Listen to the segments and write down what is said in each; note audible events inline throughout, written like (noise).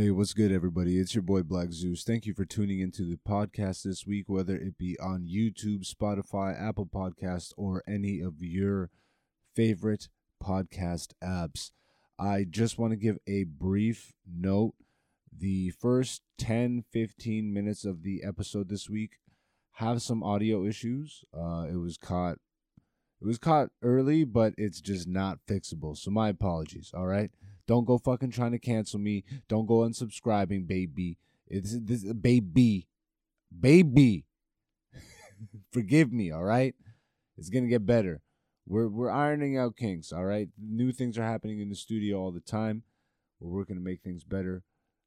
Hey, what's good, everybody? It's your boy Black Zeus. Thank you for tuning into the podcast this week, whether it be on YouTube, Spotify, Apple Podcast, or any of your favorite podcast apps. I just want to give a brief note. The first 10 15 minutes of the episode this week have some audio issues. Uh, it was caught it was caught early, but it's just not fixable. So my apologies, all right? Don't go fucking trying to cancel me. Don't go unsubscribing, baby. It's this baby. Baby. (laughs) Forgive me, all right? It's to get better. We're we're ironing out kinks, all right? New things are happening in the studio all the time. We're working to make things better,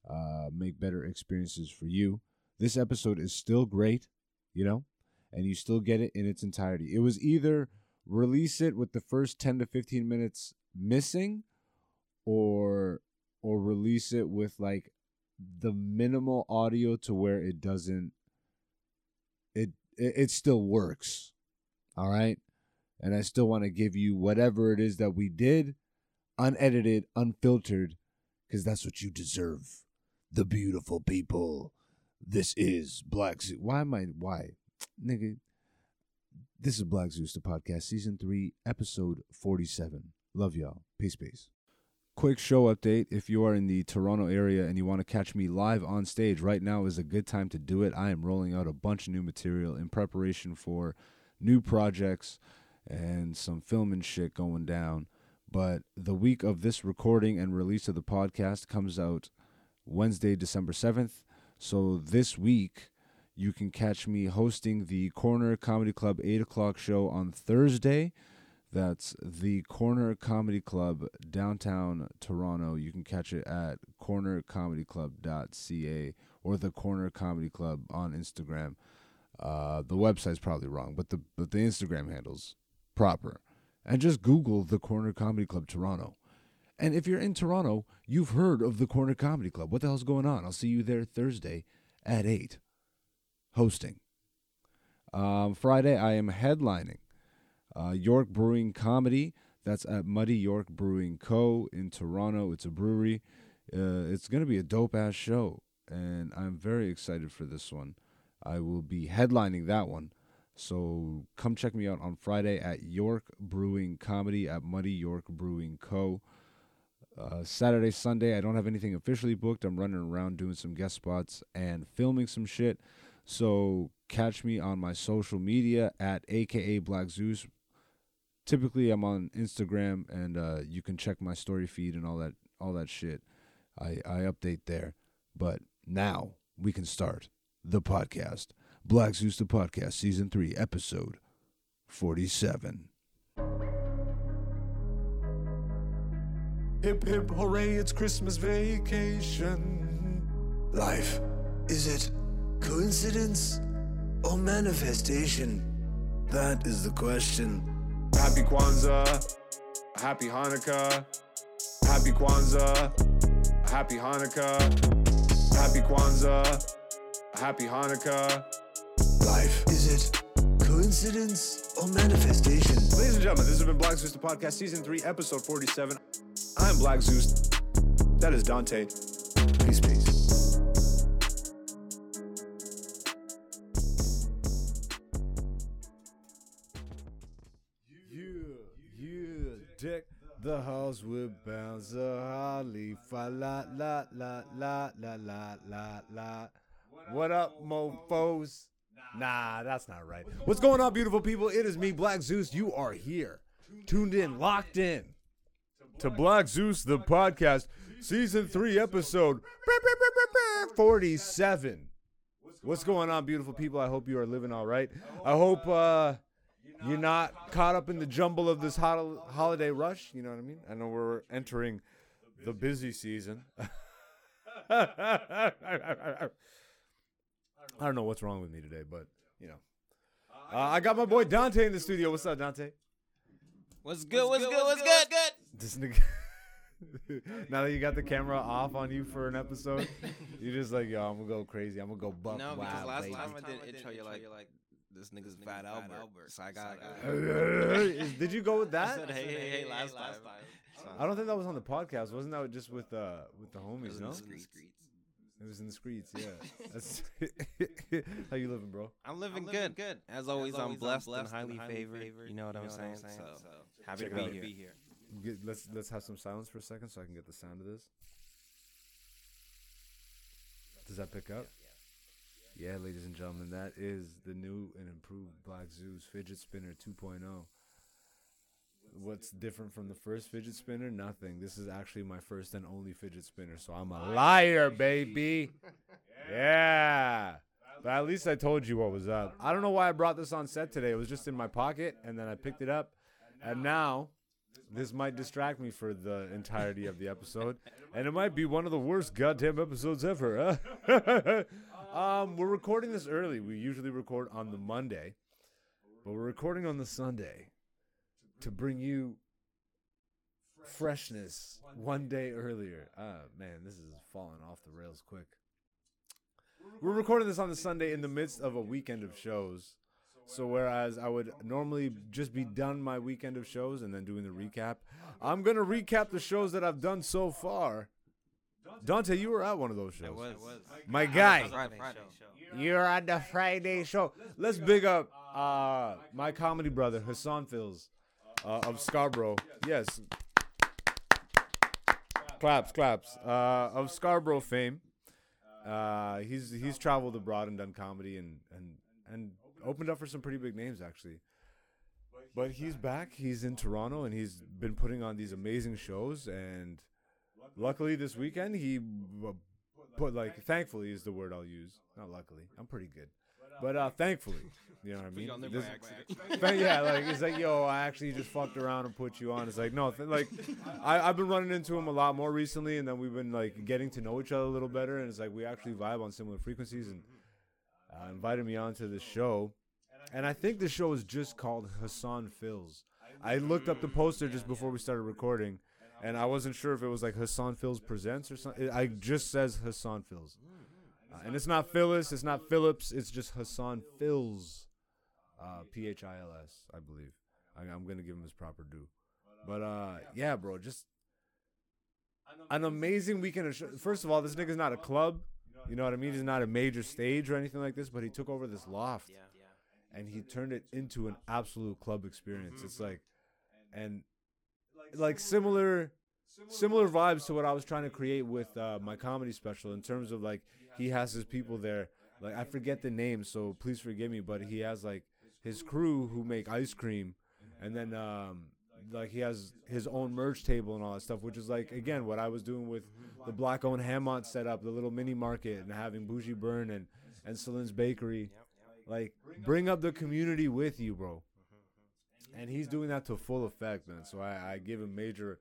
uh, make better experiences for you. This episode is still great, you know, and you still get it in its entirety. It was either release it with the first 10 to 15 minutes missing or or release it with like the minimal audio to where it doesn't it it, it still works all right and i still want to give you whatever it is that we did unedited unfiltered because that's what you deserve the beautiful people this is black Zoo. why am i why nigga this is Black Zeus, the podcast, season three, episode 47. Love y'all. Peace, peace. Quick show update. If you are in the Toronto area and you want to catch me live on stage, right now is a good time to do it. I am rolling out a bunch of new material in preparation for new projects and some filming shit going down. But the week of this recording and release of the podcast comes out Wednesday, December 7th. So this week, you can catch me hosting the Corner Comedy Club 8 o'clock show on Thursday. That's the Corner Comedy Club downtown Toronto. You can catch it at cornercomedyclub.ca or the Corner Comedy Club on Instagram. Uh, the website's probably wrong, but the but the Instagram handle's proper. And just Google the Corner Comedy Club Toronto. And if you're in Toronto, you've heard of the Corner Comedy Club. What the hell's going on? I'll see you there Thursday at 8 hosting. Um, Friday, I am headlining uh, York Brewing Comedy. That's at Muddy York Brewing Co. in Toronto. It's a brewery. Uh, it's going to be a dope ass show, and I'm very excited for this one. I will be headlining that one. So come check me out on Friday at York Brewing Comedy at Muddy York Brewing Co. Uh, Saturday, Sunday, I don't have anything officially booked. I'm running around doing some guest spots and filming some shit. So catch me on my social media at aka Black Zeus. Typically, I'm on Instagram, and uh, you can check my story feed and all that all that shit. I I update there. But now we can start the podcast. Black Zeus the podcast, season three, episode forty-seven. Hip hip hooray, it's Christmas vacation. Life. Is it coincidence or manifestation? That is the question. Happy Kwanzaa, happy Hanukkah, happy Kwanzaa, happy Hanukkah, happy Kwanzaa, happy Hanukkah. Life. Is it coincidence or manifestation? Ladies and gentlemen, this has been Black Zeus the podcast, season three, episode 47. I'm Black Zeus. That is Dante. Peace, peace. House with bounce holly fa la la la la la la la la. What up, mofos? Nah, that's not right. What's going on, beautiful people? It is me, Black Zeus. You are here, tuned in, locked in to Black Zeus, the podcast, season three, episode 47. What's going on, beautiful people? I hope you are living all right. I hope uh, you're not caught up in the jumble of this hol- holiday rush. You know what I mean? I know we're entering the busy season. (laughs) I don't know what's wrong with me today, but you know, uh, I got my boy Dante in the studio. What's up, Dante? What's good? What's good? What's good? Good. This nigga. (laughs) now that you got the camera off on you for an episode, (laughs) you're just like, yo, I'm gonna go crazy. I'm gonna go buck No, because wild. last baby. time I did intro, you're like, you're like, this nigga's Fat Albert. So I got. Is- Did you go with (laughs) I that? said, hey, hey, hey, last time. I don't think that was on the podcast. Wasn't that just with uh with the It homies? was in No, the streets. it was in the streets. Yeah, that's (laughs) how you living, bro. I'm living good. Good. As always, I'm blessed, and highly favored. You know what I'm saying? So happy to it be out. here. Get, let's let's have some silence for a second so I can get the sound of this. Does that pick up? Yeah, ladies and gentlemen, that is the new and improved Black Zeus fidget spinner 2.0. What's different from the first fidget spinner? Nothing. This is actually my first and only fidget spinner, so I'm a liar, baby. (laughs) Yeah. But at least I told you what was up. I don't know why I brought this on set today. It was just in my pocket, and then I picked it up, and now this might distract me for the entirety of the episode, and it might be one of the worst goddamn episodes ever. Huh? (laughs) um, we're recording this early. We usually record on the Monday, but we're recording on the Sunday to bring you freshness one day earlier. Ah, man, this is falling off the rails quick. We're recording this on the Sunday in the midst of a weekend of shows. So whereas I would normally just be done my weekend of shows and then doing the recap, I'm gonna recap the shows that I've done so far. Dante, you were at one of those shows. It was. My guy, Friday, show. you're at the Friday show. Let's big up uh, my comedy brother Hassan Phils uh, of Scarborough. Yes, claps, claps uh, of Scarborough fame. Uh, he's he's traveled abroad and done comedy and and and opened up for some pretty big names actually. But he's back. He's in Toronto and he's been putting on these amazing shows. And luckily this weekend he put like thankfully is the word I'll use. Not luckily. I'm pretty good. But uh, thankfully, you know what I (laughs) mean. This- by accident. (laughs) but yeah, like it's like, yo, I actually just fucked around and put you on. It's like, no, th- like (laughs) I, I've been running into him a lot more recently, and then we've been like getting to know each other a little better, and it's like we actually vibe on similar frequencies, and uh, invited me onto the show, and I think the show is just called Hassan Phils. I looked up the poster just before we started recording, and I wasn't sure if it was like Hassan Phils presents or something. I just says Hassan Phils, uh, and it's not Phyllis, it's not Phillips, it's just Hassan Phils uh, P H I L S, I believe. I, I'm gonna give him his proper due. But uh, yeah, bro, just an amazing weekend. Of sh- First of all, this nigga's not a club. You know what I mean? He's not a major stage or anything like this. But he took over this loft and he turned it into an absolute club experience. It's like, and like similar, similar vibes to what I was trying to create with uh, my comedy special in terms of like he has his people there. Like I forget the name, so please forgive me. But he has like his crew who make ice cream, and then um, like he has his own merch table and all that stuff, which is like again what I was doing with the black owned Hammond setup, the little mini market, and having Bougie Burn and and Celine's Bakery. Like bring up the community with you, bro. And he's doing that to full effect, man. So I, I give him major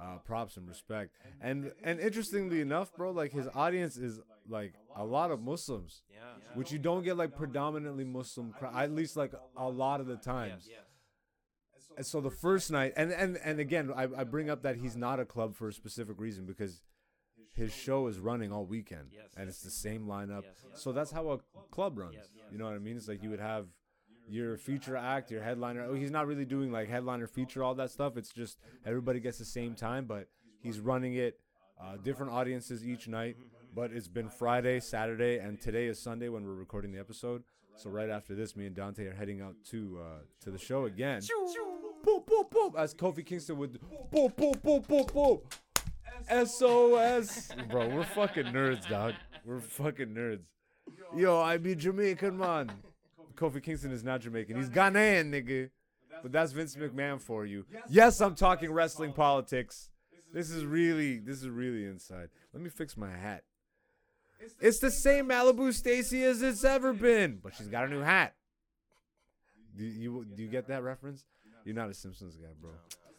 uh, props and respect. And and interestingly enough, bro, like his audience is like a lot of Muslims, Yeah. which you don't get like predominantly Muslim, at least like a lot of the times. And so the first night, and and and again, I, I bring up that he's not a club for a specific reason because his show is running all weekend, Yes. and it's the same lineup. Yes. So that's how a club runs. Yes. You know what I mean? It's like you would have your feature act, your headliner. Oh, he's not really doing like headliner feature, all that stuff. It's just everybody gets the same time, but he's running it, uh, different audiences each night. But it's been Friday, Saturday, and today is Sunday when we're recording the episode. So right after this, me and Dante are heading out to uh, to the show again. Boop, boop, boop, as Kofi Kingston would boop, boop, boop, boop, boop. SOS. Bro, we're fucking nerds, dog. We're fucking nerds. Yo, I be Jamaican, man. Kofi Kingston is not Jamaican. He's Ghanaian, nigga. But that's Vince McMahon for you. Yes, I'm talking wrestling politics. This is really, this is really inside. Let me fix my hat. It's the same Malibu Stacy as it's ever been, but she's got a new hat. Do you do you get that reference? You're not a Simpsons guy, bro.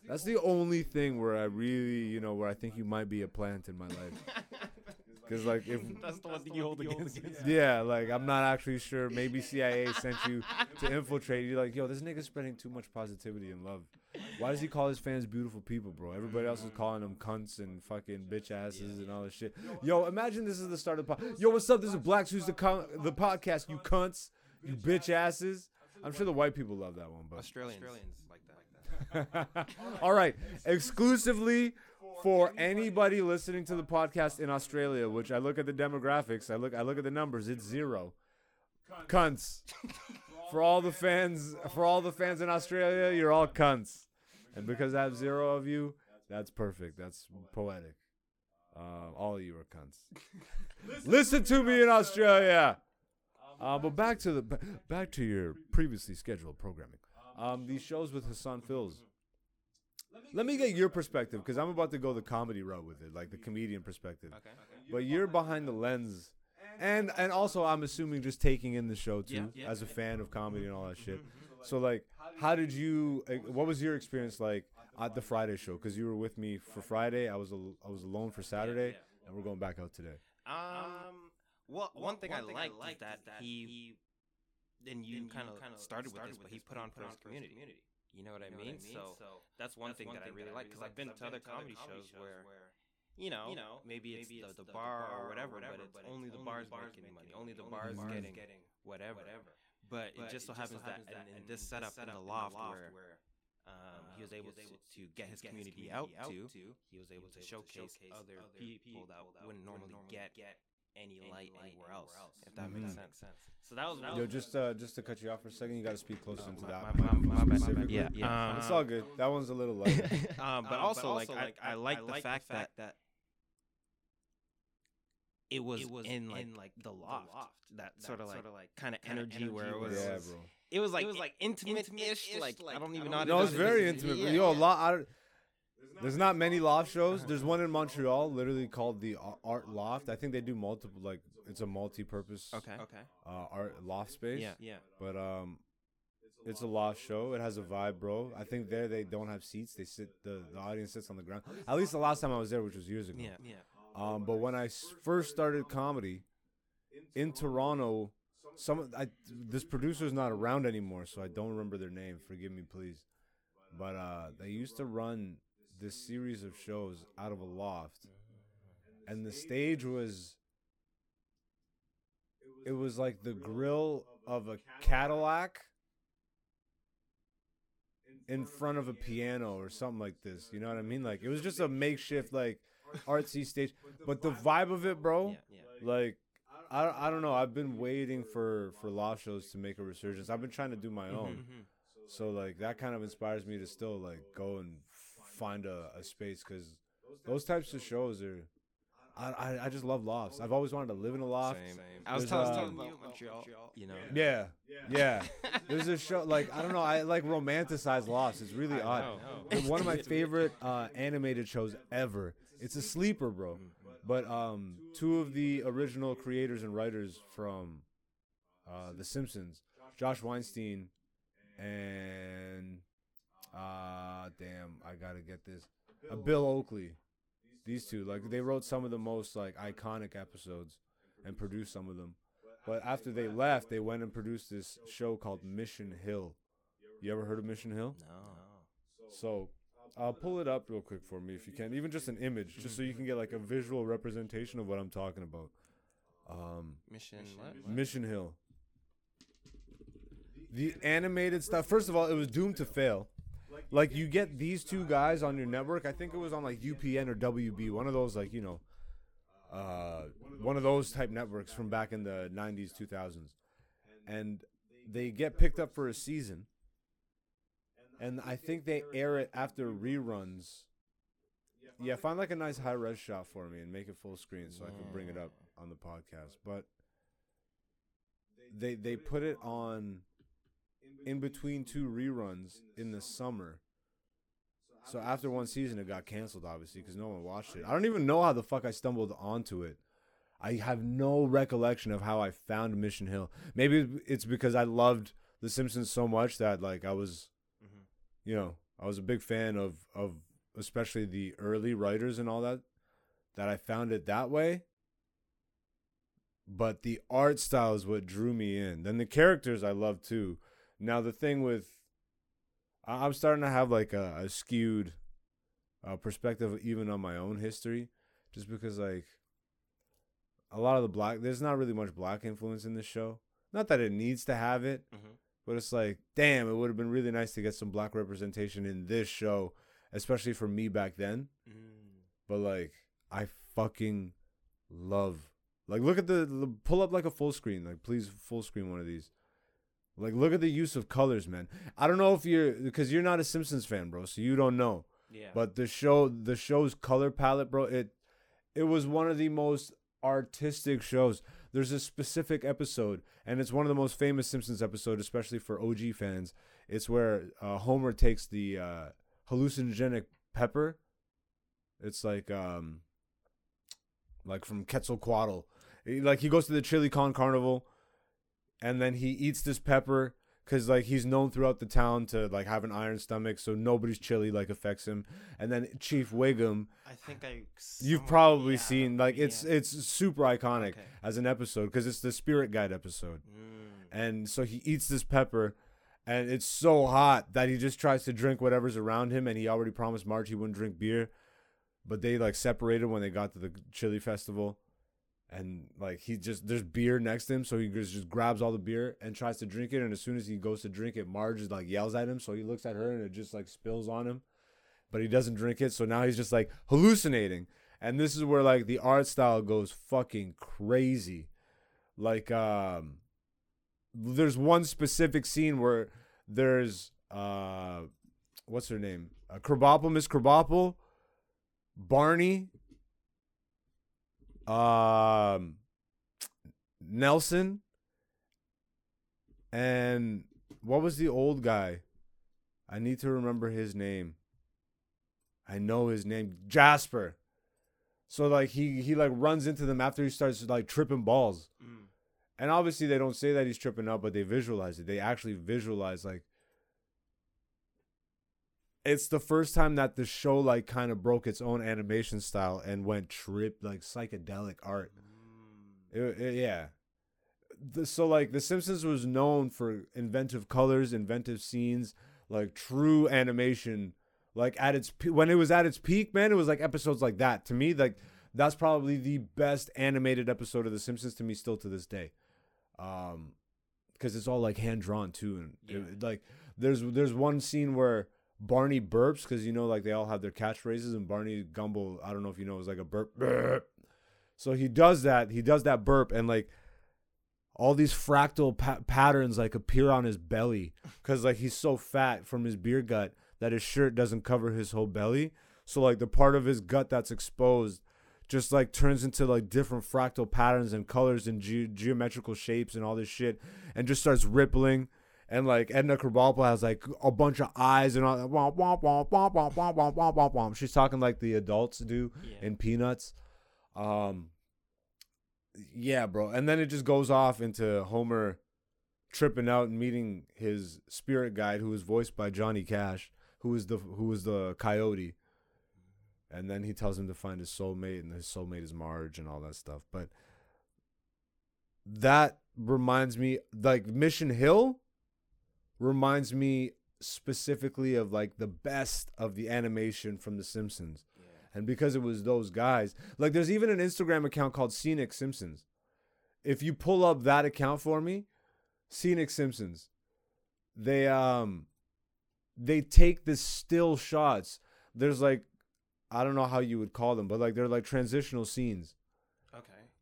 That's the only thing where I really, you know, where I think you might be a plant in my life. (laughs) Because like if (laughs) That's the one thing you hold against. yeah, like I'm not actually sure. Maybe (laughs) CIA sent you to infiltrate. You're like, yo, this nigga's spreading too much positivity and love. Why does he call his fans beautiful people, bro? Everybody else is calling them cunts and fucking bitch asses and all this shit. Yo, imagine this is the start of the pod. Yo, what's up? This is Black Zeus the con- the podcast. You cunts, you bitch asses. I'm sure the white people love that one, but Australians, like that. (laughs) All right, exclusively for anybody listening to the podcast in Australia, which I look at the demographics, I look I look at the numbers, it's zero. Cunts. For all the fans, for all the fans in Australia, you're all cunts. And because I have zero of you, that's perfect. That's poetic. Uh, all of you are cunts. Listen to me in Australia. Uh, but back to the back to your previously scheduled programming. Um, these shows with Hassan Phils. Let me get your perspective because I'm about to go the comedy route with it, like the comedian perspective. Okay. But you're behind the lens, and and also I'm assuming just taking in the show too Yeah, yeah, as a fan of comedy and all that shit. Mm-hmm. So like, how did you? What was your experience like at the Friday show? Because you were with me for Friday. I was al- I was alone for Saturday, and we're going back out today. Um. Well, one thing I liked is that he, and you kind of started with this, but he put on for his community. You know what I mean? So that's one thing that I really like because I've been to other comedy shows where, where, you know, you know, maybe it's the, the bar or whatever, but it's only the bars making money, only the bars getting whatever. But it just so happens that in, in this setup in the loft where um, he was able to, to get his community out to, he was able to showcase other people that wouldn't normally get any light anywhere else, if that makes sense. So that was Yo, just uh, just to cut you off for a second, you got to speak closer into that. my, my, my, my bad. specifically. Yeah, yeah. it's all good. That one's a little light. (laughs) Um, but also, like, I, I like the fact that that it was, was in like, like the loft, that, sort of like kind of energy where it was yeah, bro. it was like it was like intimate-ish. Like I don't even know. how to No, it's describe very intimate. Yeah, Yo, a yeah. lot. I, don't- there's not many loft shows. There's one in Montreal, literally called the Art Loft. I think they do multiple. Like it's a multi-purpose Okay. Okay. uh, art loft space. Yeah. Yeah. But um, it's a loft show. It has a vibe, bro. I think there they don't have seats. They sit. The, the audience sits on the ground. At least the last time I was there, which was years ago. Yeah. Yeah. Um, but when I s- first started comedy in Toronto, some I, this producer is not around anymore, so I don't remember their name. Forgive me, please. But uh, they used to run this series of shows out of a loft, mm-hmm, mm-hmm. and the stage was. It was like the grill of a Cadillac in front of a piano or something like this. You know what I mean? Like it was just a makeshift like artsy stage, but the vibe of it, bro. Yeah. Yeah. Like I, I don't know. I've been waiting for for loft shows to make a resurgence. I've been trying to do my mm-hmm, own. Mhm. So like that kind of inspires me to still like go and f- find a, a space because those types of shows are. I, I I just love lofts. I've always wanted to live in a loft. Same. I was There's, telling, um, telling you about Montreal. You know. Yeah, yeah. (laughs) There's a show like I don't know. I like romanticize Lost. It's really odd. know. It's one of my favorite uh, animated shows ever. It's a sleeper, bro. But um, two of the original creators and writers from uh, The Simpsons, Josh Weinstein and uh, damn, I gotta get this. Uh, Bill Oakley. These two, like they wrote some of the most like iconic episodes and produced some of them. But after they left, they went and produced this show called Mission Hill. You ever heard of Mission Hill? No. So I'll pull it up real quick for me if you can, even just an image, just so you can get like a (laughs) visual representation of what I'm talking about. Um, Mission. What? Mission Hill. The animated stuff. First of all, it was doomed to fail. Like you get these two guys on your network. I think it was on like UPN or WB, one of those like you know, uh, one of those type networks from back in the '90s, 2000s, and they get picked up for a season. And I think they air it after reruns. Yeah, find like a nice high res shot for me and make it full screen so I can bring it up on the podcast. But they they put it on in between two reruns in the summer. So after one season, it got canceled, obviously, because no one watched it. I don't even know how the fuck I stumbled onto it. I have no recollection of how I found Mission Hill. Maybe it's because I loved The Simpsons so much that like I was, mm-hmm. you know, I was a big fan of of especially the early writers and all that. That I found it that way but the art style is what drew me in. Then the characters I love too. Now the thing with, I'm starting to have like a, a skewed uh, perspective even on my own history, just because like a lot of the black, there's not really much black influence in this show. Not that it needs to have it, Mhm. But it's like, damn, it would have been really nice to get some black representation in this show, especially for me back then. Mm. But like, I fucking love. Like, look at the l- pull up like a full screen. Like, please full screen one of these. Like, look at the use of colors, man. I don't know if you're because you're not a Simpsons fan, bro, so you don't know. Yeah. But the show, the show's color palette, bro, it it was one of the most artistic shows. There's a specific episode, and it's one of the most famous Simpsons episodes, especially for OG fans. It's where uh, Homer takes the uh, hallucinogenic pepper. It's like um, like from Quetzalcoatl. Like he goes to the Chili Con Carnival, and then he eats this pepper because like he's known throughout the town to like have an iron stomach, so nobody's chili like affects him. And then Chief Wiggum, I think I. you've probably yeah, seen like it's yeah. it's super iconic Okay. as an episode because it's the Spirit Guide episode. Mm. And so he eats this pepper, and it's so hot that he just tries to drink whatever's around him. And he already promised Marge he wouldn't drink beer, but they like separated when they got to the chili festival. And like he just there's beer next to him, so he just, just grabs all the beer and tries to drink it. And as soon as he goes to drink it, Marge is like yells at him, so he looks at her and it just like spills on him. But he doesn't drink it, so now he's just like hallucinating. And this is where like the art style goes fucking crazy. Like um there's one specific scene where there's uh what's her name? Uh, Krabappel, Miss Krabappel, Barney, um Nelson, and what was the old guy? I need to remember his name. I know his name, Jasper. So like he he like runs into them after he starts like tripping balls. Mm. And obviously they don't say that he's tripping up, but they visualize it. They actually visualize like it's the first time that the show like kind of broke its own animation style and went trip like psychedelic art. It- it- yeah. The, so like The Simpsons was known for inventive colors, inventive scenes, like true animation. Like at its pe- when it was at its peak, man, it was like episodes like that. To me, like that's probably the best animated episode of The Simpsons to me still to this day. Um, because it's all like hand drawn too, and it- like there's there's one scene where Barney burps because you know like they all have their catchphrases, and Barney Gumble, I don't know if you know, is like a burp. burp. So he does that. He does that burp, and like all these fractal pa- patterns like appear on his belly because like he's so fat from his beer gut that his shirt doesn't cover his whole belly. So like the part of his gut that's exposed just like turns into like different fractal patterns and colors and ge- geometrical shapes and all this shit, and just starts rippling. And like Edna Krabappel has like a bunch of eyes and all. Womp, womp, womp, womp, womp, womp, womp, womp, womp, womp. She's talking like the adults do Yeah. in Peanuts. Um, yeah, bro. And then it just goes off into Homer tripping out and meeting his spirit guide, who was voiced by Johnny Cash, who was the who was the coyote. And then he tells him to find his soulmate, and his soulmate is Marge and all that stuff. But that reminds me, like Mission Hill, reminds me specifically of like the best of the animation from The Simpsons. Yeah. And because it was those guys, like there's even an Instagram account called Scenic Simpsons. If you pull up that account for me, Scenic Simpsons, they um they take the still shots. There's like I don't know how you would call them, but like they're like transitional scenes.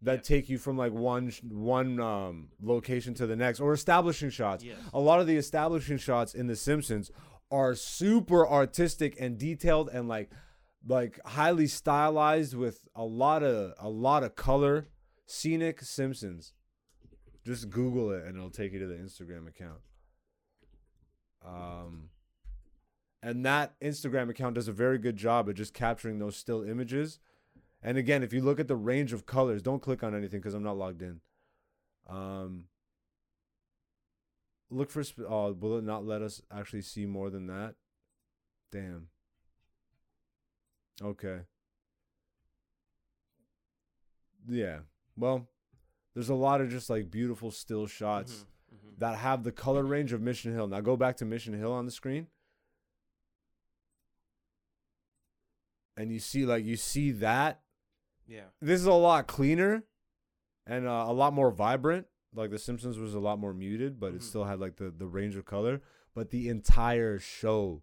That yeah. take you from like one one um location to the next or establishing shots. Yes. A lot of the establishing shots in The Simpsons are super artistic and detailed and like like highly stylized with a lot of a lot of color. Scenic Simpsons. Just Google it and it'll take you to the Instagram account. Um and that Instagram account does a very good job of just capturing those still images. And again, if you look at the range of colors, don't click on anything because I'm not logged in. Um, look for. Sp- oh, will it not let us actually see more than that? Damn. Okay. Yeah. Well, there's a lot of just like beautiful still shots Mhm, mhm. that have the color range of Mission Hill. Now go back to Mission Hill on the screen. And you see like you see that Yeah. this is a lot cleaner and uh, a lot more vibrant like The Simpsons was a lot more muted, but it Mhm. still had like the the range of color. But the entire show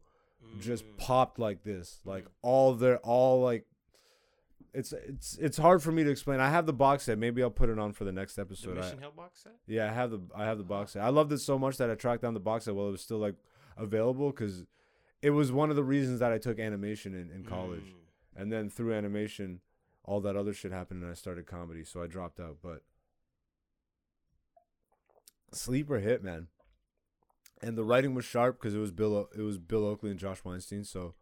just Mm. popped like this, like Mhm. all their all like. It's it's it's hard for me to explain. I have the box set. Maybe I'll put it on for the next the episode. I, Mission Hill box set. yeah, I have the I have the box set. I loved it so much that I tracked down the box set while it was still like available because it was one of the reasons that I took animation in, in college. Mm. And then through animation, all that other shit happened and I started comedy, so I dropped out. But sleeper hit, man. And the writing was sharp because it was Bill O- it was Bill Oakley and Josh Weinstein, so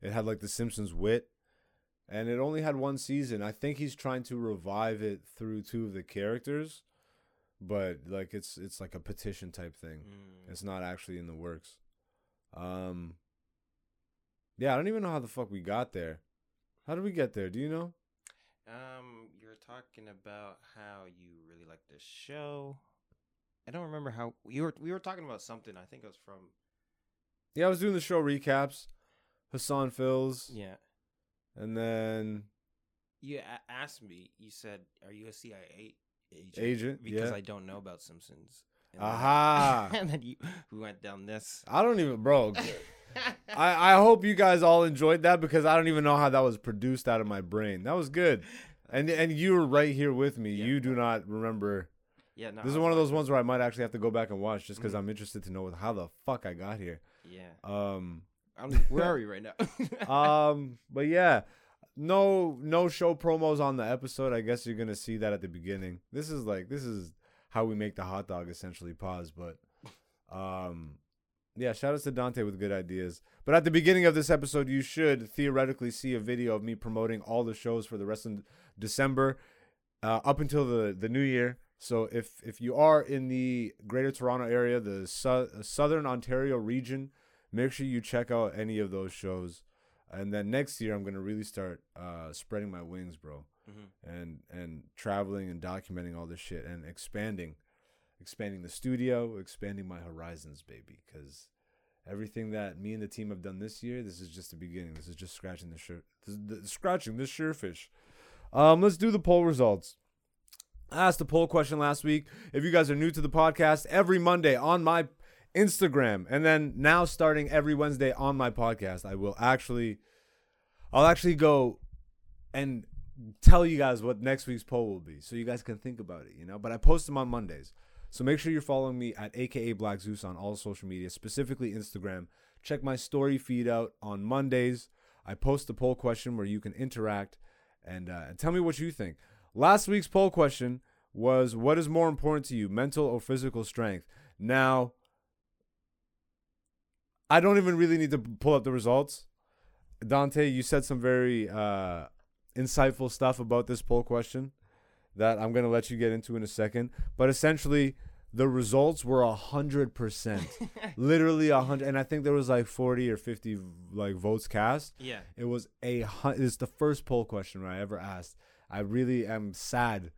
it had like the Simpsons wit. And it only had one season. I think he's trying to revive it through two of the characters, but like it's it's like a petition type thing. Mm. It's not actually in the works. Um Yeah, I don't even know how the fuck we got there. How did we get there? Do you know? Um, you're talking about how you really like the show. I don't remember how you were. We were talking about something. I think it was from. Yeah, I was doing the show recaps, Hassan Phils, Yeah. and then You a- asked me. You said, "Are you a CIA agent?" Agent, Because yeah. I don't know about Simpsons. And then- Aha. (laughs) and then you we went down this. I don't even bro. (laughs) I, I hope you guys all enjoyed that because I don't even know how that was produced out of my brain. That was good. And and you were right here with me. Yeah. You do not remember. yeah. No. This is one of those ones where I might actually have to go back and watch just because Mhm. I'm interested to know how the fuck I got here. Yeah. Um I'm, where are we right now? (laughs) um but yeah no no show promos on the episode i guess you're gonna see that at the beginning this is like this is how we make the hot dog essentially pause but um yeah shout outs to dante with good ideas. But at the beginning of this episode you should theoretically see a video of me promoting all the shows for the rest of december uh, up until the the new year. So if if you are in the greater toronto area the su- southern ontario region make sure you check out any of those shows. And then next year i'm gonna really start uh spreading my wings bro. Mhm. and and traveling and documenting all this shit and expanding expanding the studio expanding my horizons baby because everything that me and the team have done this year this is just the beginning this is just scratching the shirt the, scratching the surefish um let's do the poll results I asked a poll question last week. If you guys are new to the podcast, every Monday on my Instagram, and then now starting every Wednesday on my podcast, I will actually, I'll actually go and tell you guys what next week's poll will be, so you guys can think about it, you know. But I post them on Mondays, so make sure you're following me at AKA Black Zeus on all social media, specifically Instagram. Check my story feed out on Mondays. I post the poll question where you can interact and uh, tell me what you think. Last week's poll question was what is more important to you, mental or physical strength? Now, I don't even really need to pull up the results. Dante, you said some very uh, insightful stuff about this poll question that I'm going to let you get into in a second. But essentially, the results were a hundred percent, (laughs) literally a hundred, and I think there was like forty or fifty like votes cast. yeah. It was a it's the first poll question I ever asked. I really am sad.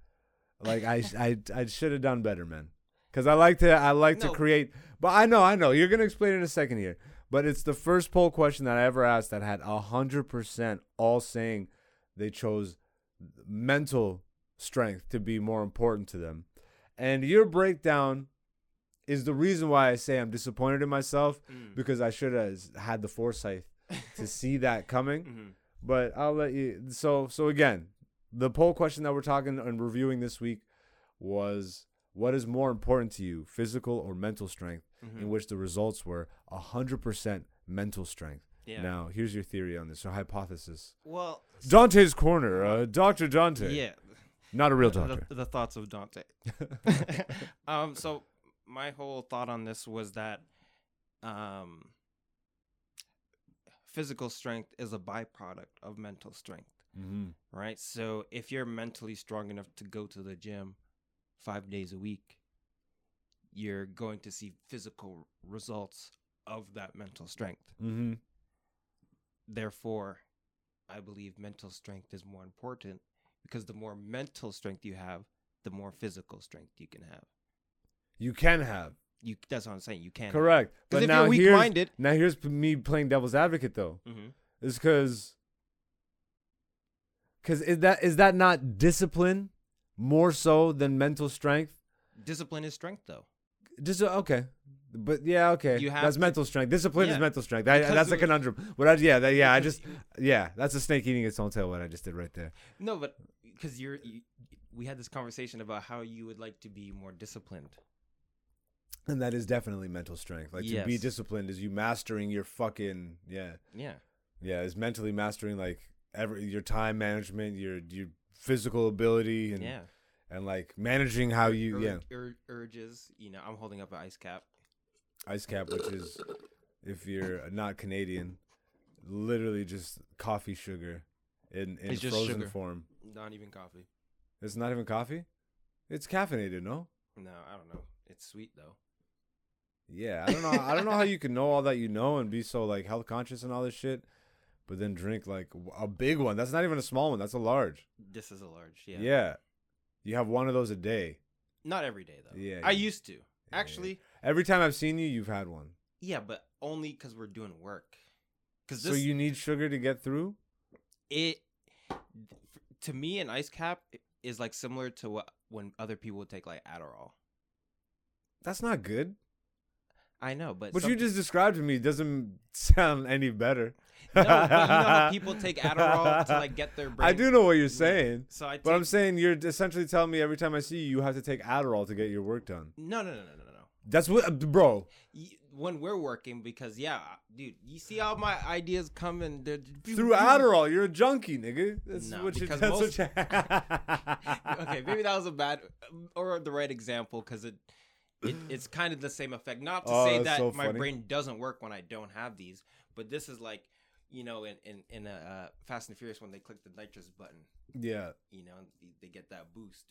Like I I I should have done better, man. Cuz I like to I like to create but I know, I know. You're going to explain in a second here. But it's the first poll question that I ever asked that had a 100% all saying they chose mental strength to be more important to them. And your breakdown is the reason why I say I'm disappointed in myself Mm. because I should have had the foresight (laughs) to see that coming. Mhm. But I'll let you. So so again, the poll question that we're talking and reviewing this week was what is more important to you, physical or mental strength? Mhm. In which the results were hundred percent mental strength. Yeah. Now here's your theory on this, or hypothesis. Well. Dante's corner, uh, Doctor Dante. Yeah. Not a real doctor. The, the thoughts of Dante. (laughs) (laughs) um. So my whole thought on this was that, um, physical strength is a byproduct of mental strength, mm-hmm. right? So if you're mentally strong enough to go to the gym five days a week, you're going to see physical results of that mental strength. Mm-hmm. Therefore, I believe mental strength is more important because the more mental strength you have, the more physical strength you can have. You can have You that's what I'm saying. You can correct, 'Cause but if now you're weak-minded- now here's me playing devil's advocate though. hmm is because because is that is that not discipline more so than mental strength Discipline is strength, though. Uh, okay, but yeah, okay. You have that's to- mental strength. Discipline is mental strength. That, that's a conundrum. But I, yeah, that, yeah, I just yeah, that's a snake eating its own tail. What I just did right there. No, but because you're, you, we had this conversation about how you would like to be more disciplined. And that is definitely mental strength. Like to be disciplined is you mastering your fucking yeah Yeah. yeah is mentally mastering like every your time management, your your physical ability, and yeah. and like managing how you Ur- yeah ur- urges. You know, I'm holding up an ice cap. Ice cap, which is if you're not Canadian, literally just coffee sugar in in It's just frozen sugar. form. Not even coffee. It's not even coffee. It's caffeinated, no? No, I don't know. It's sweet though. Yeah, I don't know. I don't know how you can know all that you know and be so like health conscious and all this shit, but then drink like a big one. That's not even a small one. That's a large. This is a large. Yeah. Yeah, you have one of those a day. Not every day though. Yeah, I yeah. used to. Actually, Every time I've seen you, you've had one. yeah, but only because we're doing work. Because So you need sugar to get through. it to me an ice cap is like similar to what when other people would take like Adderall. That's not good. I know, but What some- you just described to me doesn't sound any better. no, but you know how (laughs) people take Adderall to like get their brain. I do know what you're saying, So I take, but I'm saying you're essentially telling me every time I see you, you have to take Adderall to get your work done. no, no, no, no, no. That's what, bro. When we're working, because yeah, dude, you see all my ideas coming they're Through Adderall, you're a junkie, nigga. That's No, what you. That's most- what you. (laughs) okay, maybe that was a bad or the right example because it, it it's kind of the same effect. Not to Oh, say that so my funny. brain doesn't work when I don't have these, but this is like, you know, in in in a, uh, Fast and Furious when they click the nitrous button, yeah, you know, they, they get that boost.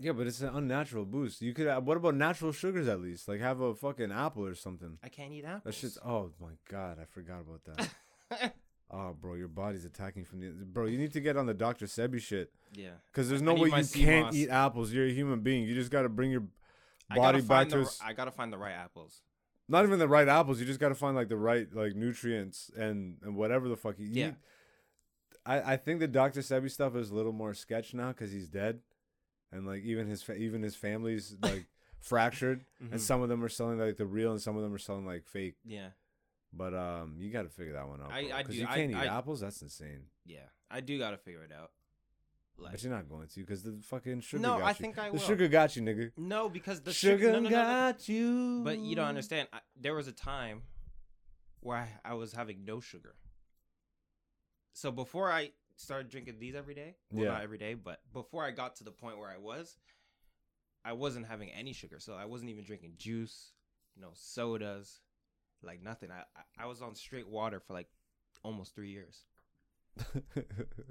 Yeah, but it's an unnatural boost. You could. uh, What about natural sugars at least? Like have a fucking apple or something. I can't eat apples. That shit's. Oh my god, I forgot about that. (laughs) oh, bro, your body's attacking from the. Bro, you need to get on the Dr. Sebi shit. yeah, Because there's no way you can't eat apples. You're a human being. You just got to bring your body back to. the, I gotta find the right apples. not even the right apples. You just got to find like the right like nutrients and and whatever the fuck you eat. Yeah. I I think the Dr. Sebi stuff is a little more sketch now because he's dead, and like even his fa- even his family's like (laughs) fractured, Mhm. and some of them are selling like the real, and some of them are selling like fake. Yeah, But um, you got to figure that one out. I- bro, I do- you can't eat I- apples. That's insane. yeah, I do gotta figure it out. Like, but you're not going to because the fucking sugar. no, got I you. think I the will. sugar got you, nigga. No, because the sugar sugar, no, no, no, got you. But you don't understand. I, there was a time where I, I was having no sugar. So before I started drinking these every day, well, Yeah. not every day, but before I got to the point where I was, I wasn't having any sugar. So I wasn't even drinking juice, no sodas, like nothing. I I, was on straight water for like almost three years. (laughs)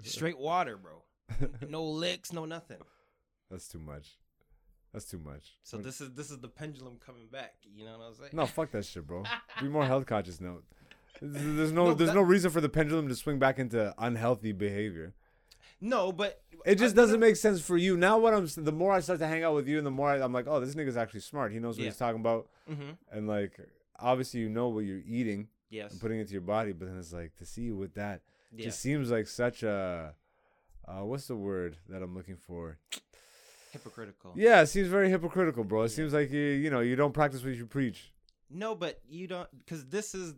Straight water, bro. (laughs) No licks, no nothing. That's too much. That's too much. So this is this is the pendulum coming back. You know what I'm saying? No, fuck that shit, bro. Be more (laughs) health conscious. No, there's no No, there's that- no reason for the pendulum to swing back into unhealthy behavior. No, but It just I- doesn't make sense for you. Now, what I'm the more I start to hang out with you, and the more I, I'm like, oh, this nigga's actually smart. He knows what Yeah. he's talking about, Mhm. and like obviously you know what you're eating Yes. and putting into your body. But then it's like to see you with that Yeah. just seems like such a uh, what's the word that I'm looking for? hypocritical. Yeah, it seems very hypocritical, bro. It seems like you you know you don't practice what you preach. No, but you don't because this is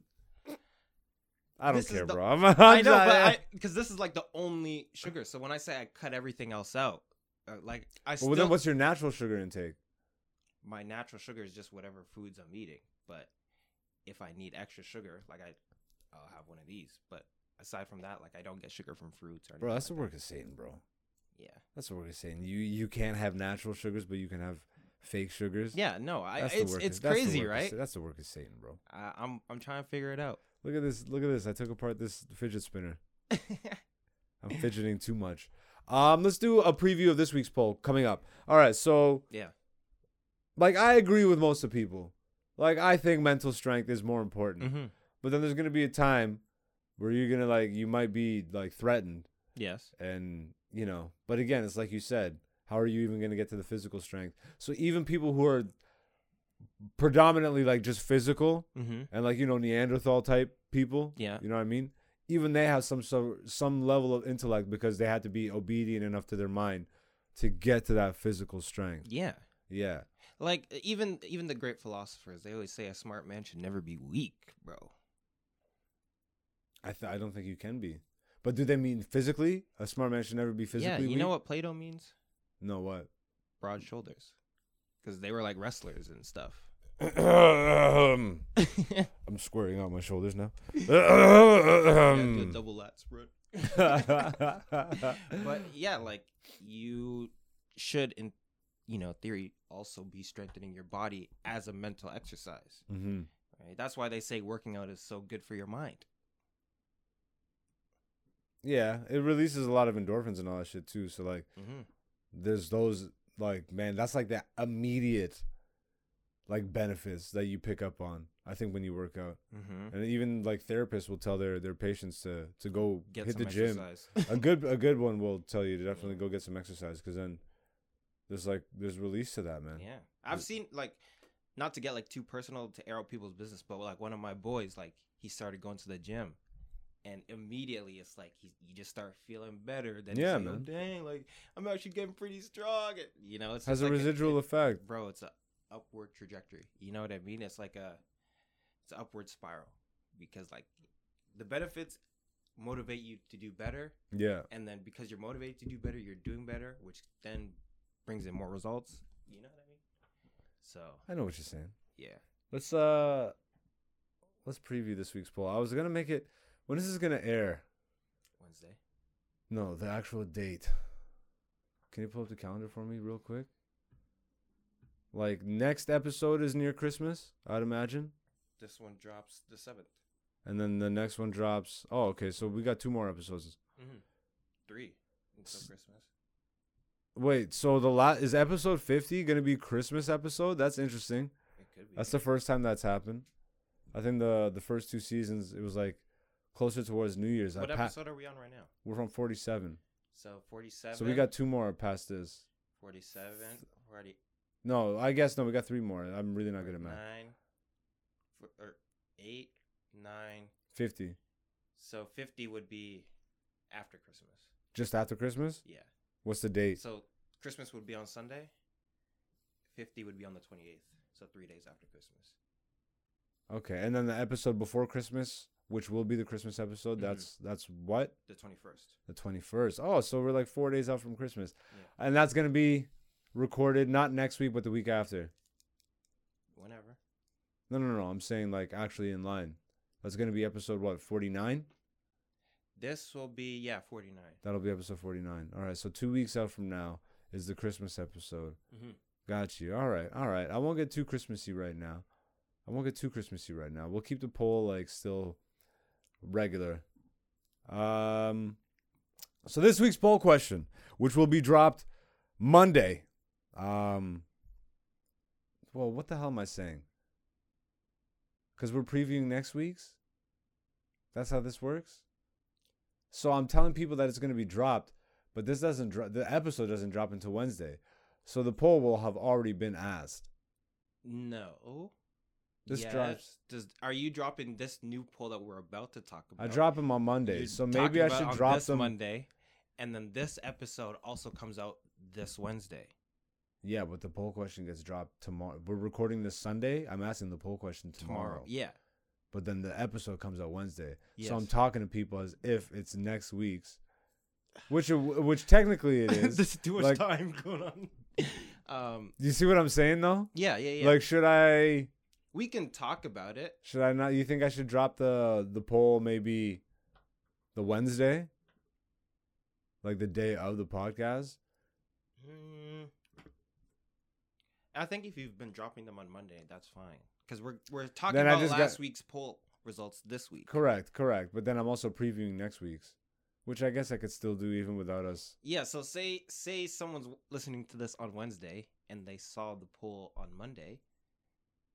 I don't care, the- bro. I'm, (laughs) I'm I know, but I because this is like the only sugar. So when I say I cut everything else out, uh, like I Well, still then what's your natural sugar intake? my natural sugar is just whatever foods I'm eating. But if I need extra sugar, like I, I'll have one of these. But aside from that, like I don't get sugar from fruits or. Bro, that's the like work of Satan, bro. Yeah. That's the work of Satan. You you can't have natural sugars, but you can have fake sugars. Yeah. No, I. That's It's it's of- crazy, of right? Sa- that's the work of Satan, bro. I, I'm I'm trying to figure it out. Look at this. Look at this. I took apart this fidget spinner. (laughs) I'm fidgeting too much. Um, let's do a preview of this week's poll coming up. All right, so yeah. like I agree with most of people. Like I think mental strength is more important. Mm-hmm. But then there's gonna be a time where you're gonna like you might be like threatened Yes. and you know but again it's like you said how are you even going to get to the physical strength so even people who are predominantly like just physical Mm-hmm. and like you know neanderthal type people Yeah. you know what i mean even they have some so, some level of intellect because they had to be obedient enough to their mind to get to that physical strength Yeah. Yeah. Like even even the great philosophers, they always say a smart man should never be weak, bro. I th- I don't think you can be. But do they mean physically? A smart man should never be physically. yeah, you weak? know what Plato means? No, what? Broad shoulders, because they were like wrestlers and stuff. Um, (coughs) I'm squaring out my shoulders now. (laughs) Yeah, Um, (coughs) do double lat spread. (laughs) but yeah, like you should, in you know, theory, also be strengthening your body as a mental exercise. Mhm. Right? That's why they say working out is so good for your mind. Yeah, it releases a lot of endorphins and all that shit too. So like, Mm-hmm. there's those like man, that's like the immediate like benefits that you pick up on. I think when you work out, Mm-hmm. and even like therapists will tell their their patients to to go Get hit some the gym. exercise. a (laughs) good a good one will tell you to definitely go get some exercise because then there's like there's release to that man. Yeah, I've seen like, not to get like too personal to air out people's business, but like one of my boys, like he started going to the gym, and immediately it's like he you just start feeling better. Then Yeah, like, man. Oh, dang, like I'm actually getting pretty strong. and, You know, it's Has a like residual it- effect. bro. It's a upward trajectory. You know what I mean? It's like a it's an upward spiral because like the benefits motivate you to do better Yeah. and then because you're motivated to do better, you're doing better, which then brings in more results. You know what I mean? So I know what you're saying. yeah, Let's uh let's preview this week's poll. I was gonna make it when is this gonna air? Wednesday. No, the actual date. Can you pull up the calendar for me real quick? Like next episode is near Christmas, I'd imagine. This one drops the seventh. And then the next one drops. Oh, okay. So we got two more episodes. Mm-hmm. Three until S- Christmas. Wait, so the la- is episode 50 going to be Christmas episode? That's interesting. It could be. That's the first time that's happened. I think the the first two seasons it was like closer towards New Year's. what I pa- episode are we on right now? we're from 47. So forty-seven. So we got two more past this. forty-seven. Already No, I guess no, we got three more. I'm really not good at math. nine, or eight, nine. 50. So fifty would be after Christmas. Just after Christmas? Yeah. What's the date? So Christmas would be on Sunday. Fifty would be on the twenty-eighth. So three days after Christmas. Okay, and then the episode before Christmas, which will be the Christmas episode, Mhm. that's that's what? The twenty-first. The 21st. Oh, so we're like 4 days out from Christmas. Yeah. And that's going to be recorded not next week but the week after. Whenever. No, no, no. I'm saying like actually in line. That's going to be episode what? 49? This will be yeah forty-nine. That'll be episode 49. All right, so 2 weeks out from now is the Christmas episode. Mm-hmm. Got you. All right. All right. I won't get too Christmassy right now. I won't get too Christmassy right now. We'll keep the poll like still regular. Um so this week's poll question, which will be dropped Monday. Um well, what the hell am I saying? Cuz we're previewing next week's? That's how this works? So I'm telling people that it's going to be dropped, but this doesn't drop the episode doesn't drop until Wednesday. So the poll will have already been asked. No. This yes. drops. Does are you dropping this new poll that we're about to talk about? I drop them on You're Monday, so maybe I should drop this them. Monday, and then this episode also comes out this Wednesday. Yeah, but the poll question gets dropped tomorrow. We're recording this Sunday. I'm asking the poll question tomorrow. Yeah. But then the episode comes out Wednesday. So I'm talking to people as if it's next week's, (sighs) which which technically it (laughs) is. There's too much Like- time going on. (laughs) um. Do you see what I'm saying though? Yeah. Yeah. Yeah. Like, should I? We can talk about it. Should I not? You think I should drop the the poll maybe the Wednesday, like the day of the podcast? Mm, I think if you've been dropping them on Monday, that's fine. Because we're we're talking Then about last got- week's poll results this week. Correct, correct. But then I'm also previewing next week's, which I guess I could still do even without us. Yeah. So say say someone's listening to this on Wednesday and they saw the poll on Monday,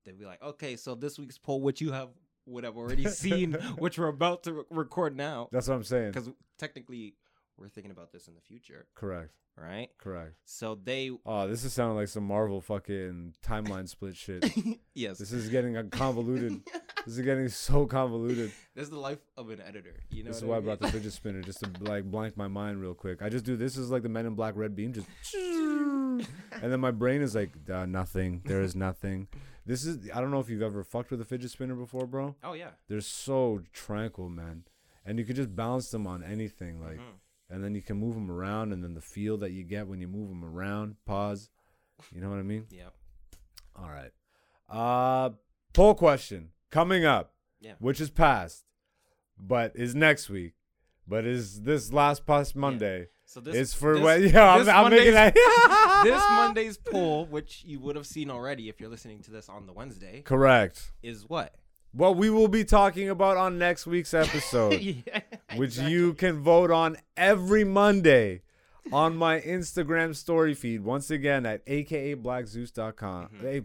they'd be like, okay, so this week's poll, which you have would have already (laughs) seen, which we're about to re- record now, That's what I'm saying. because technically we're thinking about this in the future, Correct, right? correct. So they Oh, this is sounding like some Marvel fucking timeline split shit. (laughs) yes. This is getting a convoluted. (laughs) this is getting so convoluted. This is the life of an editor. You know. this is why I I brought the fidget spinner just to like blank my mind real quick. I just do this is like the Men in Black red beam, just and then my brain is like nothing. There is nothing. This is I don't know if you've ever fucked with a fidget spinner before, bro. Oh yeah. They're so tranquil, man, and you could just balance them on anything, like, Mhm. and then you can move them around, and then the feel that you get when you move them around. Pause. You know what I mean? Yep. All right. Uh, poll question coming up, Yeah. which is past, but is next week, but is this last past Monday. So this It's for this, when, (laughs) yeah, I'm, I'm making that. (laughs) (laughs) this Monday's poll, which you would have seen already if you're listening to this on the Wednesday, Correct. is what? What we will be talking about on next week's episode, yeah, which you can vote on every Monday on my Instagram story feed. Once again at akablackzeus.com. Mm-hmm. Hey,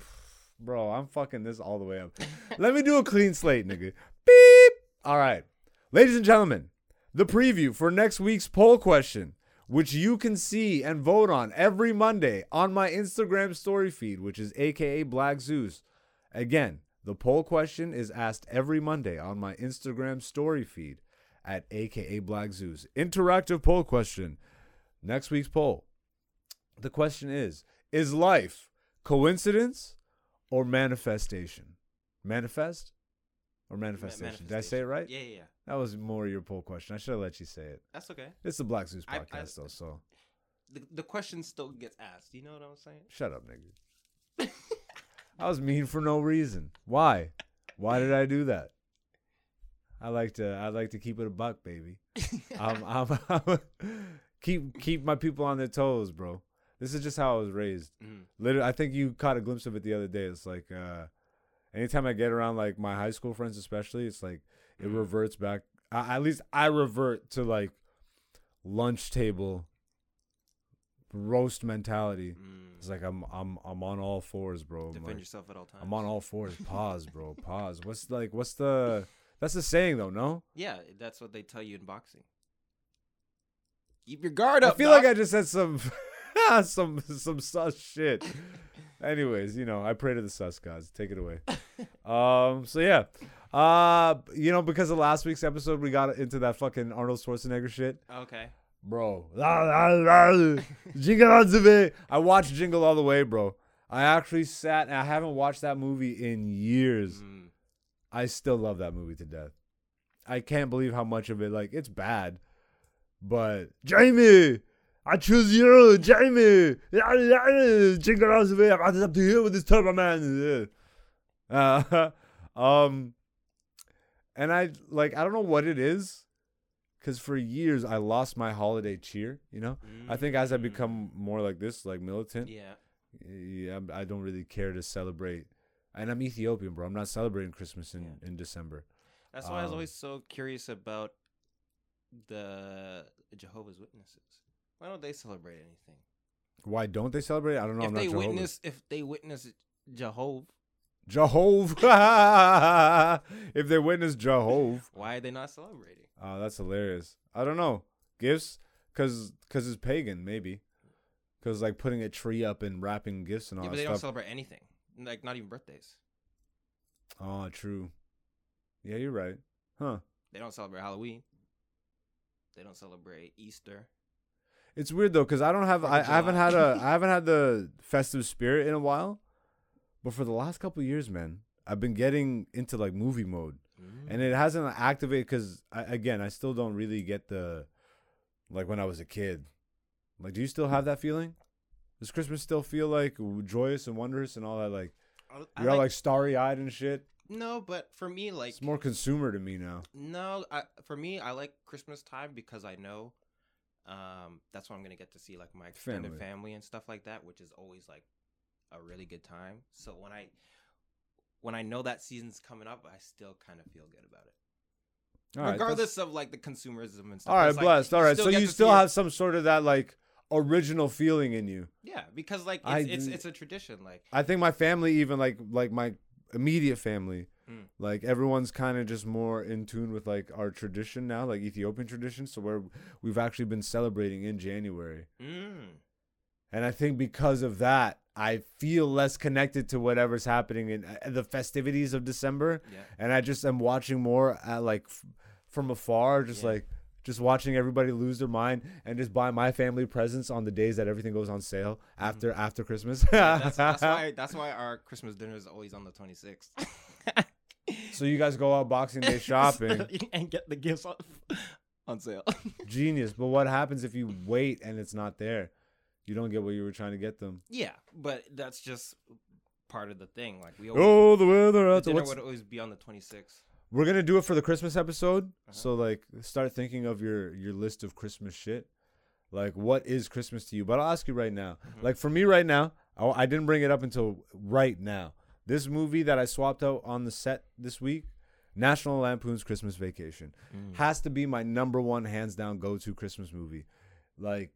bro, I'm fucking this all the way up. Let me do a clean slate, nigga. Beep. All right. Ladies and gentlemen, the preview for next week's poll question, which you can see and vote on every Monday on my Instagram story feed, which is aka Black Zeus. Again, the poll question is asked every Monday on my Instagram story feed at aka Black Zeus. Interactive poll question. Next week's poll. The question is Is life coincidence or manifestation? Manifest or Ma- manifestation? Did I say it right? Yeah, yeah, yeah. That was more your poll question. I should have let you say it. That's okay. It's the Black Zeus I- I- podcast, though, so The, the question still gets asked. You know what I'm saying? shut up, nigga. I was mean for no reason. Why? Why did I do that? I like to. I like to keep it a buck, baby. (laughs) I'm, I'm, I'm keep keep my people on their toes, bro. This is just how I was raised. Mhm. Literally, I think you caught a glimpse of it the other day. It's like, uh, anytime I get around like my high school friends, especially, it's like it reverts back. I, at least I revert to like lunch table roast mentality. Mm. It's like I'm I'm I'm on all fours, bro. I'm, Defend like, yourself at all times. I'm on all fours. (laughs) Pause, bro. Pause. What's like? What's the? That's the saying though. No, Yeah, that's what they tell you in boxing. Keep your guard up. I feel dog. like I just said some (laughs) some some sus shit. (laughs) Anyways, you know, I pray to the sus gods. Take it away. Um. So yeah. Uh. You know, because of last week's episode, we got into that fucking Arnold Schwarzenegger shit. Okay. bro. (laughs) Jingle all the way. I watched Jingle All the Way, bro. I actually sat and I haven't watched that movie in years. Mm. I still love that movie to death. I can't believe how much of it like it's bad. But Jamie, I choose you, Jamie. Jingle all the way. I'm up to here with this turbo man. (laughs) Uh, um, and I like I don't know what it is, because for years I lost my holiday cheer. You know, I think as I Mm. become more like this, like militant, Yeah. yeah, I'm- don't really care to celebrate. And I'm Ethiopian, bro. I'm not celebrating Christmas in, in December. That's why I was Um, always so curious about the Jehovah's Witnesses. Why don't they celebrate anything? Why don't they celebrate? I don't know. if I'm they witness, if they witness Jehovah, Jehovah. (laughs) if they witness Jehovah, why are they not celebrating? uh, that's hilarious. I don't know. Gifts, cause, cause it's pagan, maybe. Cause like putting a tree up and wrapping gifts and all Yeah, but they don't celebrate anything. Like not even birthdays. oh, true. Yeah, you're right. Huh. They don't celebrate Halloween. They don't celebrate Easter. It's weird though, cause I don't have. I, I haven't had a. I haven't had the festive spirit in a while. But for the last couple years, man, I've been getting into like movie mode. and it hasn't activated because again i still don't really get the like when i was a kid like do you still have that feeling does christmas still feel like joyous and wondrous and all that like you're all like- like starry-eyed and shit no, but for me, like it's more consumer to me now No, I, for me, I like Christmas time because I know um, that's when I'm gonna get to see like my extended Family. family. and stuff like that, which is always like a really good time. So when I when I know that season's coming up, I still kind of feel good about it, all right, regardless of like the consumerism and stuff. all right It's like, blessed all right so you still it. have some sort of that like original feeling in you yeah, because like it's I it's, it's a tradition. Like i think my family even like like my immediate family Mm. like everyone's kind of just more in tune with like our tradition now like ethiopian tradition so where we've actually been celebrating in january mm, And I think because of that, I feel less connected to whatever's happening in uh, the festivities of December. yeah, And I just am watching more at like f- from afar, just Yeah. like, just watching everybody lose their mind and just buy my family presents on the days that everything goes on sale after after Christmas. (laughs) that's, that's why that's why our Christmas dinner is always on the 26th. (laughs) so you guys go out Boxing Day (laughs) shopping. and get the gifts on, on sale. Genius. But what happens if you wait and it's not there? You don't get what you were trying to get them. yeah, but that's just part of the thing. Like we always, Oh, the weather out there. dinner would always be on the 26th. We're gonna do it for the Christmas episode. Uh-huh. So like, start thinking of your your list of Christmas shit. Like, what is Christmas to you? But I'll ask you right now. Mhm. Like for me right now, I, I didn't bring it up until right now. This movie that I swapped out on the set this week, National Lampoon's Christmas Vacation, Mm. has to be my number one, hands down, go to Christmas movie. Like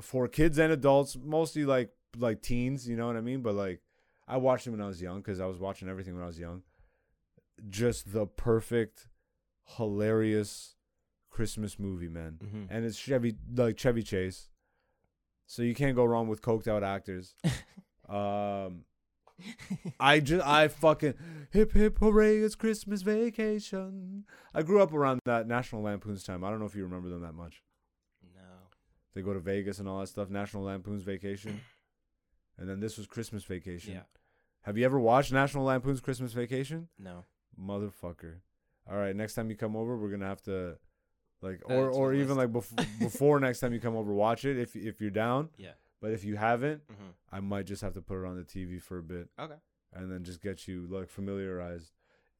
for kids and adults, mostly like like teens. You know what I mean? But like, I watched it when I was young because I was watching everything when I was young. Just the perfect, hilarious Christmas movie, man. Mhm. And it's Chevy like Chevy Chase, so you can't go wrong with coked out actors. (laughs) um, I just I fucking hip hip hooray! It's Christmas vacation. I grew up around that National Lampoon's time. I don't know if you remember them that much. They go to Vegas and all that stuff. National Lampoon's Vacation, (sighs) and then this was Christmas Vacation. Yeah. Have you ever watched National Lampoon's Christmas Vacation? No. Motherfucker. All right, next time you come over, we're gonna have to, like, or or even like list. bef- (laughs) before next time you come over, watch it if if you're down. Yeah. But if you haven't, hmm I might just have to put it on the TV for a bit Okay. and then just get you like familiarized.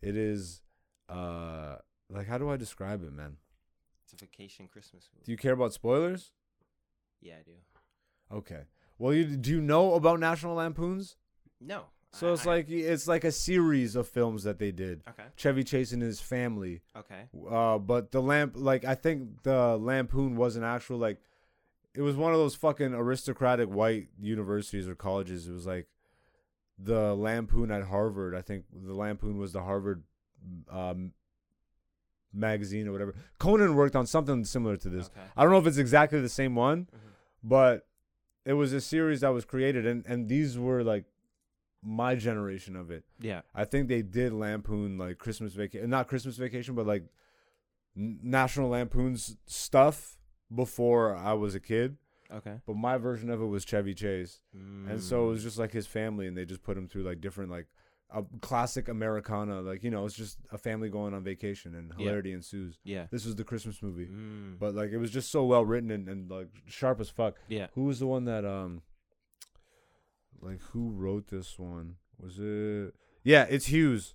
It is, uh, like how do I describe it, man? It's a vacation Christmas movie. Do you care about spoilers? Yeah, I do. Okay. Well, you do you know about National Lampoons? No. So I- it's I- like it's like a series of films that they did. Okay. Chevy Chase and his family. Okay. Uh, but the lamp, like I think the Lampoon was an actual like, it was one of those fucking aristocratic white universities or colleges. It was like, the Lampoon at Harvard. I think the Lampoon was the Harvard, um, magazine or whatever. Conan worked on something similar to this. Okay. I don't know if it's exactly the same one, Mhm. But it was a series that was created, and and these were like my generation of it. Yeah. I think they did Lampoon like Christmas vacation, not Christmas vacation, but like National Lampoon's stuff before I was a kid. Okay. But my version of it was Chevy Chase, and so it Mm. was just like his family, and they just put him through like different like a classic Americana, like you know, it's just a family going on vacation, and Yeah. hilarity ensues. Yeah. This was the Christmas movie, Mm. but like it was just so well written and, and like sharp as fuck. yeah. Who was the one that um like who wrote this one? Was it Yeah, it's Hughes.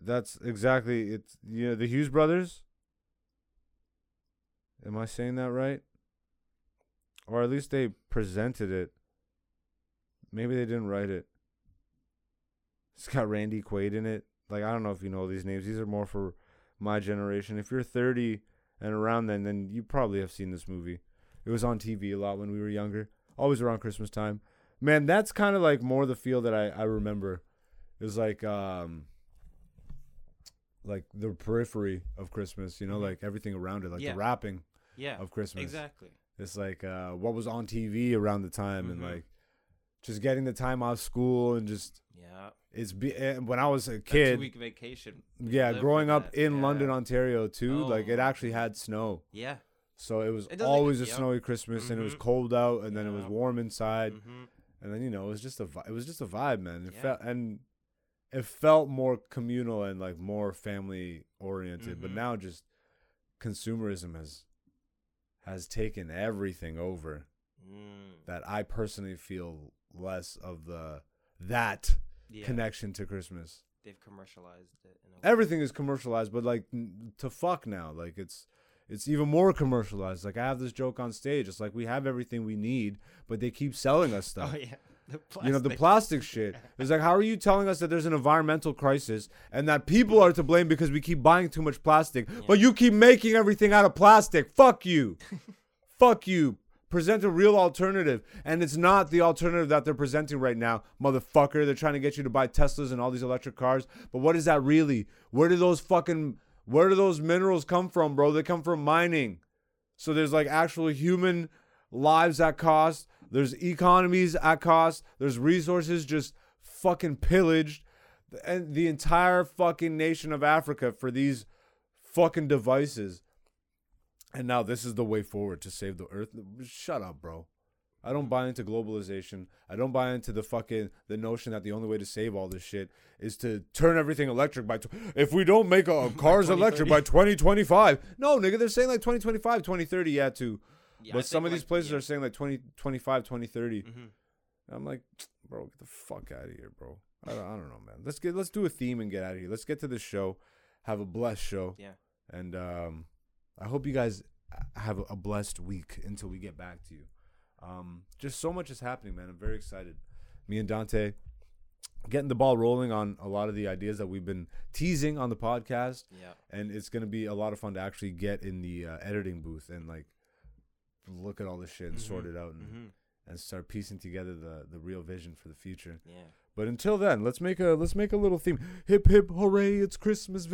That's exactly it's you know the Hughes brothers. Am I saying that right? Or at least they presented it. Maybe they didn't write it. It's got Randy Quaid in it. Like I don't know if you know these names. These are more for my generation. If you're 30 and around then, then you probably have seen this movie. It was on TV a lot when we were younger, always around Christmas time. Man, that's kind of like more the feel that I, I remember. It was like um like the periphery of Christmas, you know, Mhm. like everything around it, like Yeah. the wrapping Yeah. of Christmas. Exactly. It's like uh what was on TV around the time and Mhm. like just getting the time off school and just Yeah. It's be, when I was a kid, two week vacation. yeah, growing up in yeah. London, Ontario too, Oh like it actually had snow. Yeah. So it was It always a yep. snowy Christmas, and it was Mhm. cold out, and then it was warm inside, hmm and then you know it was just a vi- it was just a vibe, man. It Yeah. felt and it felt more communal and like more family oriented. But Mhm. now just consumerism has has taken everything over. Mm. That I personally feel less of the that Yeah. connection to Christmas. They've commercialized it. In a way. everything is commercialized but like to fuck now like it's it's even more commercialized like i have this joke on stage it's like we have everything we need but they keep selling us (laughs) oh, stuff Oh yeah. (laughs) The you know the plastic. plastic shit (laughs) it's like how are you telling us that there's an environmental crisis and that people are to blame because we keep buying too much plastic but you keep making everything out of plastic fuck you fuck you present a real alternative. And it's not the alternative that they're presenting right now motherfucker. They're trying to get you to buy teslas and all these electric cars. But what is that really? Where do those fucking where do those minerals come from bro? They come from mining. So there's like actual human lives at cost. There's economies at cost. There's resources just fucking pillaged. And the entire fucking nation of africa for these fucking devices and now this is the way forward to save the earth. Shut up, bro. I don't buy into globalization. I don't buy into the fucking the notion that the only way to save all this shit is to turn everything electric by. Tw- if we don't make a (laughs) cars electric by 2025, no, nigga, they're saying like 2025, 2030, yeah, too. Yeah, but some of these places yeah. are saying like 2025, 2030. Mhm. I'm like, (tsk) bro, get the fuck out of here, bro. I don't, I don't know, man. Let's get let's do a theme and get out of here. Let's get to the show. Have a blessed show. Yeah. And um, I hope you guys have a blessed week until we get back to you. Um, just so much is happening, man. I'm very excited. Me and Dante getting the ball rolling on a lot of the ideas that we've been teasing on the podcast, Yeah. and it's gonna be a lot of fun to actually get in the uh, editing booth and like look at all this shit and sort it out and, hmm and start piecing together the the real vision for the future. Yeah. But until then, let's make a let's make a little theme. Hip hip hooray! It's Christmas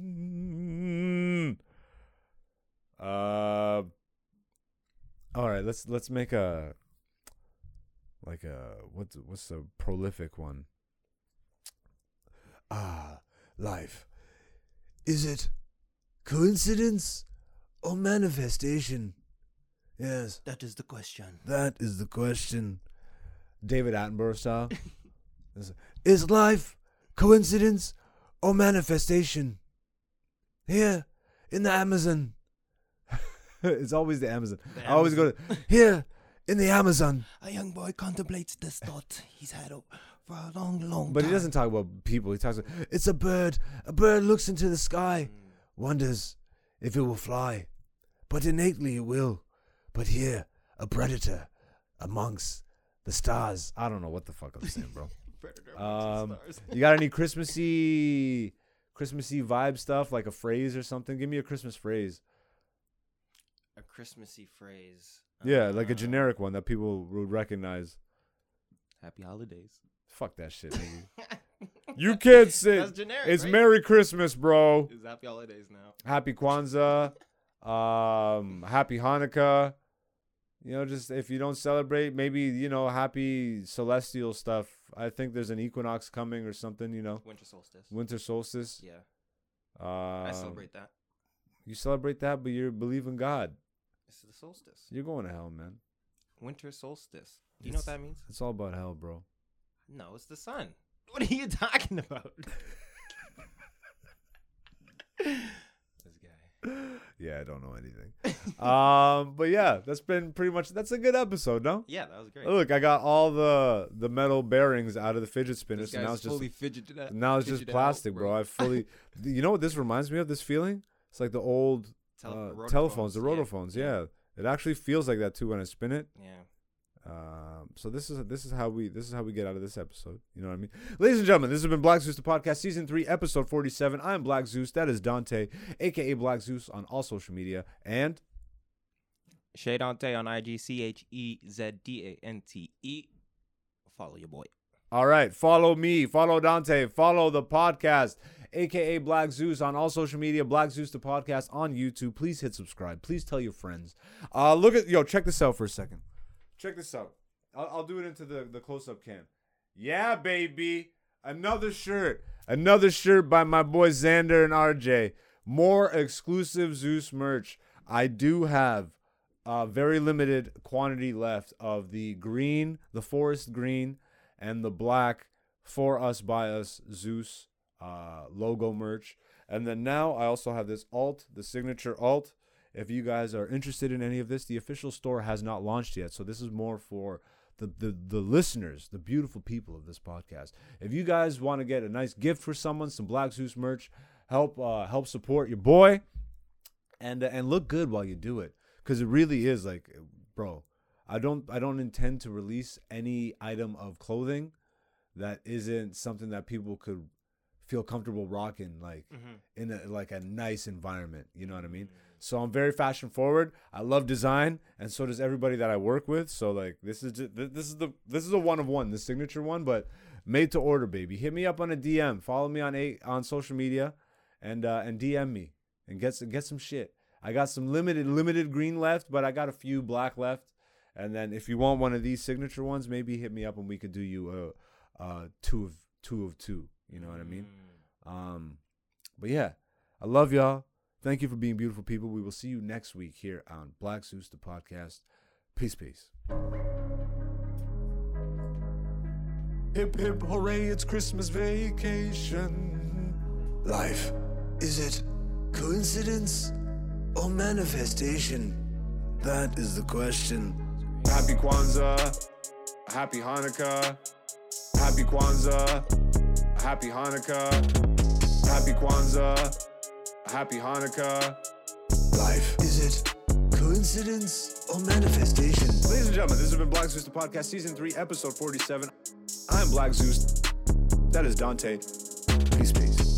vacation. Uh, all right. Let's let's make a like a what's what's the prolific one? Ah, life. Is it coincidence or manifestation? Yes, That is the question. that is the question. David Attenborough style. (laughs) Is life coincidence or manifestation? Here in the Amazon. (laughs) it's always the Amazon. The I always go to (laughs) Here in the Amazon. A young boy contemplates this thought he's had o- for a long, long but he doesn't talk about people. He talks about It's a bird. A bird looks into the sky, wonders if it will fly. But innately it will. But here, a predator amongst the stars. I don't know what the fuck I'm saying, bro. (laughs) Predator Um, amongst the stars. you got any Christmassy, Christmassy vibe stuff like a phrase or something? Give me a Christmas phrase. Christmassy phrase. Yeah, like a Uh, generic one that people would recognize. Happy holidays. Fuck that shit, nigga. (laughs) you can't say generic. it's right? Merry Christmas, bro. It's happy holidays now. Happy Kwanzaa. Um, happy Hanukkah. You know, just if you don't celebrate, maybe you know, happy celestial stuff. I think there's an equinox coming or something. You know, Winter solstice. winter solstice. Yeah, Uh, I celebrate that. You celebrate that, but you believe in God. It's the solstice. You're going to hell, man. Winter solstice. Do you know what that means? It's all about hell, bro. No, it's the sun. (laughs) What are you talking about? (laughs) this guy. Yeah, I don't know anything. (laughs) um, but yeah, that's been pretty much. That's a good episode, no? Yeah, that was great. Look, I got all the the metal bearings out of the fidget spinner, this so now guy's it's just fully fidgeted out. now it's just fidgeted out, plastic, bro. I fully. you know what this reminds me of? This feeling? It's like the old Tele- uh, telephones, the yeah. rotophones. Yeah. it actually feels like that too when I spin it. Yeah. Um, so this is this is how we this is how we get out of this episode. You know what I mean, ladies and gentlemen. This has been Black Zeus the podcast, season three, episode forty-seven. I am Black Zeus. That is Dante, aka Black Zeus, on all social media. And Chez Dante on IG, C H E Z D A N T E. Follow your boy. all right, follow me, follow Dante, follow the podcast, aka Black Zeus, on all social media. Black Zeus the podcast on YouTube. Please hit subscribe. Please tell your friends. Uh, look at yo. Check this out for a second. Check this out. I'll, I'll do it into the, the close up cam. Yeah, baby. Another shirt. Another shirt by my boy Xander and RJ. More exclusive Zeus merch. I do have a very limited quantity left of the green, the forest green, and the black for us by us Zeus uh, logo merch. And then now I also have this alt, the signature alt. If you guys are interested in any of this, the official store has not launched yet. So this is more for the, the, the listeners, the beautiful people of this podcast. If you guys want to get a nice gift for someone, some Black Zeus merch, help uh, help support your boy, and uh, and look good while you do it, because it really is like, bro. I don't I don't intend to release any item of clothing that isn't something that people could feel comfortable rocking like in a like a nice environment you know what i mean? So i'm very fashion forward. I love design and so does everybody that i work with. So like this is just, this is the this is a one of one the signature one but made to order baby. Hit me up on a dm follow me on a on social media and uh and dm me and get some get some shit. I got some limited limited green left but i got a few black left. And then if you want one of these signature ones maybe hit me up and we could do you a uh two of two of two you know what i mean um, but yeah, I love y'all. Thank you for being beautiful people. We will see you next week here on Black Zeus, the podcast. Peace, peace. Hip hip hooray, it's Christmas vacation. Life. Is it coincidence or manifestation? That is the question. Happy Kwanzaa, happy Hanukkah, happy Kwanzaa, happy Hanukkah, happy Kwanzaa, happy Hanukkah. Life. Is it coincidence or manifestation? Ladies and gentlemen, this has been Black Zeus the Podcast, Season 3, Episode 47. I'm Black Zeus. That is Dante. Peace, peace.